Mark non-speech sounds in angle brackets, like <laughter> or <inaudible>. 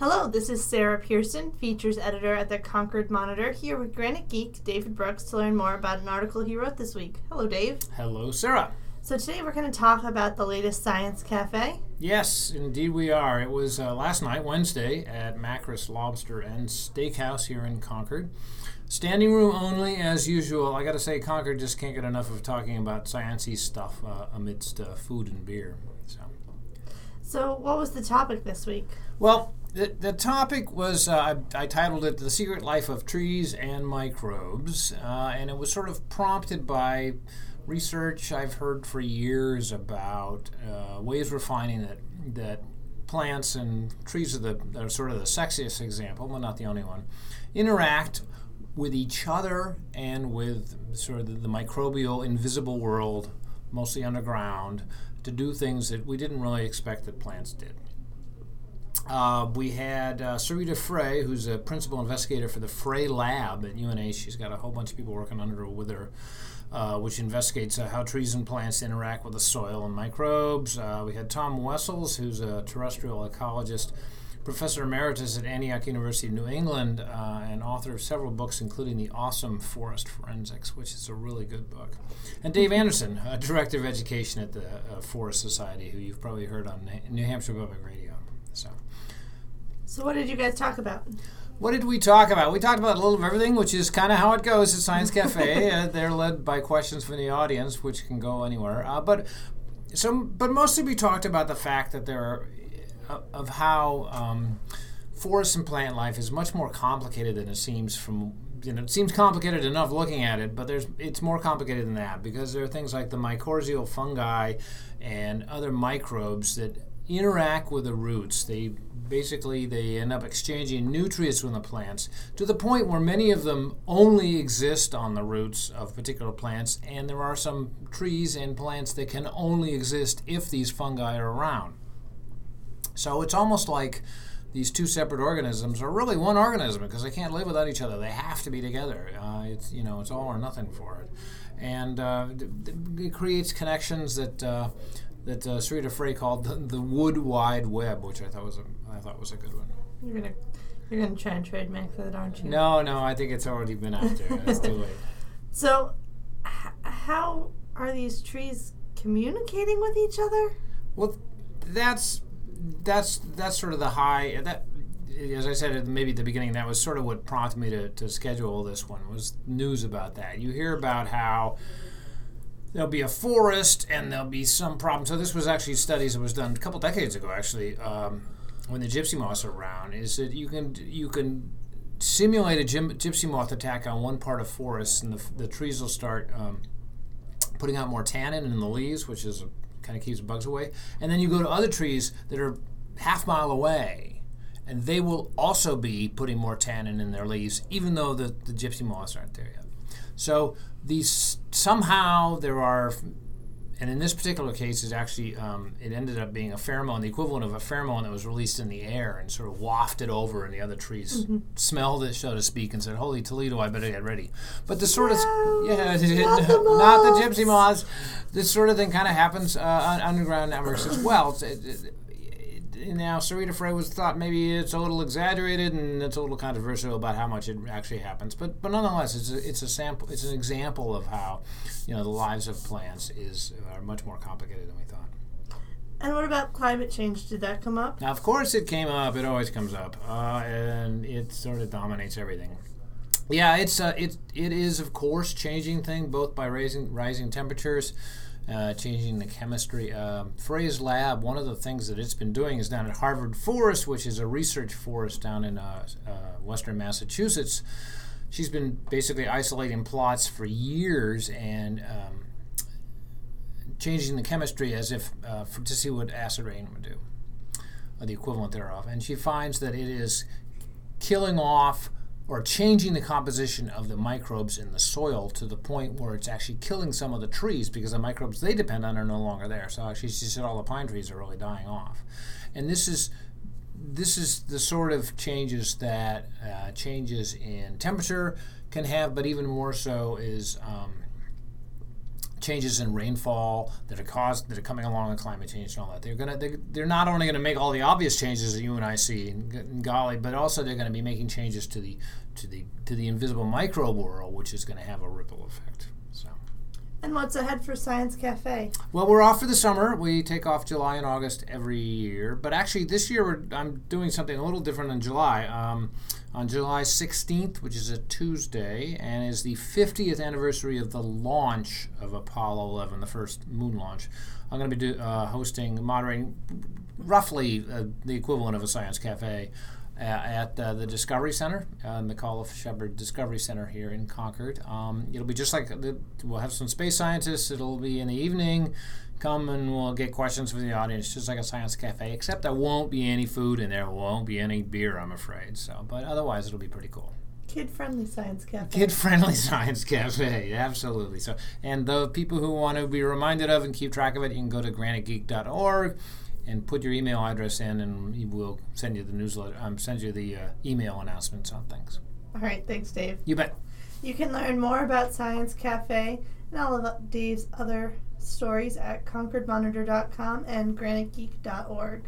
Hello, this is Sarah Pearson, features editor at the Concord Monitor, here with Granite Geek David Brooks to learn more about an article he wrote this week. Hello, Dave. Hello, Sarah. So today we're going to talk about the latest Science Cafe. Yes, indeed we are. It was uh, last night, Wednesday, at Makris Lobster and Steakhouse here in Concord. Standing room only, as usual. I got to say, Concord just can't get enough of talking about sciencey stuff uh, amidst uh, food and beer. So. so, what was the topic this week? Well, the, the topic was uh, I, I, titled it "The Secret Life of Trees and Microbes," uh, and it was sort of prompted by research I've heard for years about uh, ways we're finding that that plants and trees are the are sort of the sexiest example, but not the only one, interact with each other and with sort of the, the microbial invisible world, mostly underground, to do things that we didn't really expect that plants did. Uh, we had uh, Serita Frey, who's a principal investigator for the Frey Lab at UNH. She's got a whole bunch of people working under her with her uh, which investigates uh, how trees and plants interact with the soil and microbes. Uh, we had Tom Wessels, who's a terrestrial ecologist, professor emeritus at Antioch University of New England, uh, and author of several books, including The Awesome Forest Forensics, which is a really good book. And Dave Anderson, a director of education at the Forest Society, who you've probably heard on New Hampshire Public Radio. So. So, what did you guys talk about? What did we talk about? We talked about a little of everything, which is kind of how it goes at Science Cafe. <laughs> uh, they're led by questions from the audience, which can go anywhere. Uh, but so, but mostly we talked about the fact that there are uh, of how um, forest and plant life is much more complicated than it seems from you know, it seems complicated enough looking at it, but there's it's more complicated than that because there are things like the mycorrhizal fungi and other microbes that interact with the roots. They basically they end up exchanging nutrients from the plants to the point where many of them only exist on the roots of particular plants, and there are some trees and plants that can only exist if these fungi are around. So it's almost like these two separate organisms are really one organism because they can't live without each other. They have to be together. Uh, it's you know it's all or nothing for it, and uh, it creates connections that. Uh, that uh, Serita Frey called the, the, Wood Wide Web, which I thought was a I thought was a good one. You're gonna you're gonna try and trademark that, aren't you? No, no, I think it's already been out there. <laughs> it's too late. So, h- how are these trees communicating with each other? Well, that's that's that's sort of the high that as I said maybe at the beginning, that was sort of what prompted me to, to schedule this one was news about that. You hear about how there'll be a forest and there'll be some problem. So this was actually studies that was done a couple decades ago, actually, um, when the gypsy moths are around. Is that you can you can simulate a gypsy moth attack on one part of forest, and the, the trees will start um, putting out more tannin in the leaves, which is kind of keeps bugs away. And then you go to other trees that are half mile away, and they will also be putting more tannin in their leaves, even though the, the gypsy moths aren't there yet. So these somehow there are and in this particular case is actually um, it ended up being a pheromone the equivalent of a pheromone that was released in the air and sort of wafted over and the other trees mm-hmm. smelled it so to speak and said holy toledo i better get ready. But the sort no, of yeah not, the, <laughs> not the gypsy moths. This sort of thing kind of happens uh, on underground networks as well. It, it, now Serita Frey was thought maybe it's a little exaggerated and it's a little controversial about how much it actually happens, but but nonetheless, it's a, it's a sample, it's an example of how you know the lives of plants is are much more complicated than we thought. And what about climate change? Did that come up? Now, of course, it came up. It always comes up, uh, and it sort of dominates everything. Yeah, it's uh, it it is of course changing thing both by raising rising temperatures uh, changing the chemistry. Uh, Frey's lab, one of the things that it's been doing is down at Harvard Forest, which is a research forest down in uh, uh, western Massachusetts. She's been basically isolating plots for years and um, changing the chemistry as if uh, for, to see what acid rain would do, or the equivalent thereof. And she finds that it is killing off or changing the composition of the microbes in the soil to the point where it's actually killing some of the trees because the microbes they depend on are no longer there. So actually, she said all the pine trees are really dying off, and this is this is the sort of changes that uh, changes in temperature can have, but even more so is um, changes in rainfall that are caused that are coming along with climate change and all that. They're gonna they're, they're not only going to make all the obvious changes that you and I see in, in Golly, but also they're going to be making changes to the to the to the invisible micro world, which is going to have a ripple effect. So. And what's ahead for Science Cafe? Well, we're off for the summer. We take off July and August every year, but actually this year we're, I'm doing something a little different in July. Um, on July 16th, which is a Tuesday, and is the 50th anniversary of the launch of Apollo 11, the first moon launch. I'm going to be do, uh, hosting, moderating, roughly uh, the equivalent of a science cafe uh, at uh, the Discovery Center, uh, of Shepard Discovery Center here in Concord. Um, it'll be just like the, we'll have some space scientists. It'll be in the evening. Come and we'll get questions from the audience, just like a science cafe. Except there won't be any food and there won't be any beer, I'm afraid. So, but otherwise, it'll be pretty cool. Kid-friendly science cafe. Kid-friendly <laughs> science cafe, absolutely. So, and the people who want to be reminded of and keep track of it, you can go to granitegeek.org and put your email address in, and we'll send you the newsletter. Um, send you the uh, email announcements on things. All right, thanks, Dave. You bet. You can learn more about Science Cafe and all of Dave's other stories at concordmonitor.com and granitegeek.org.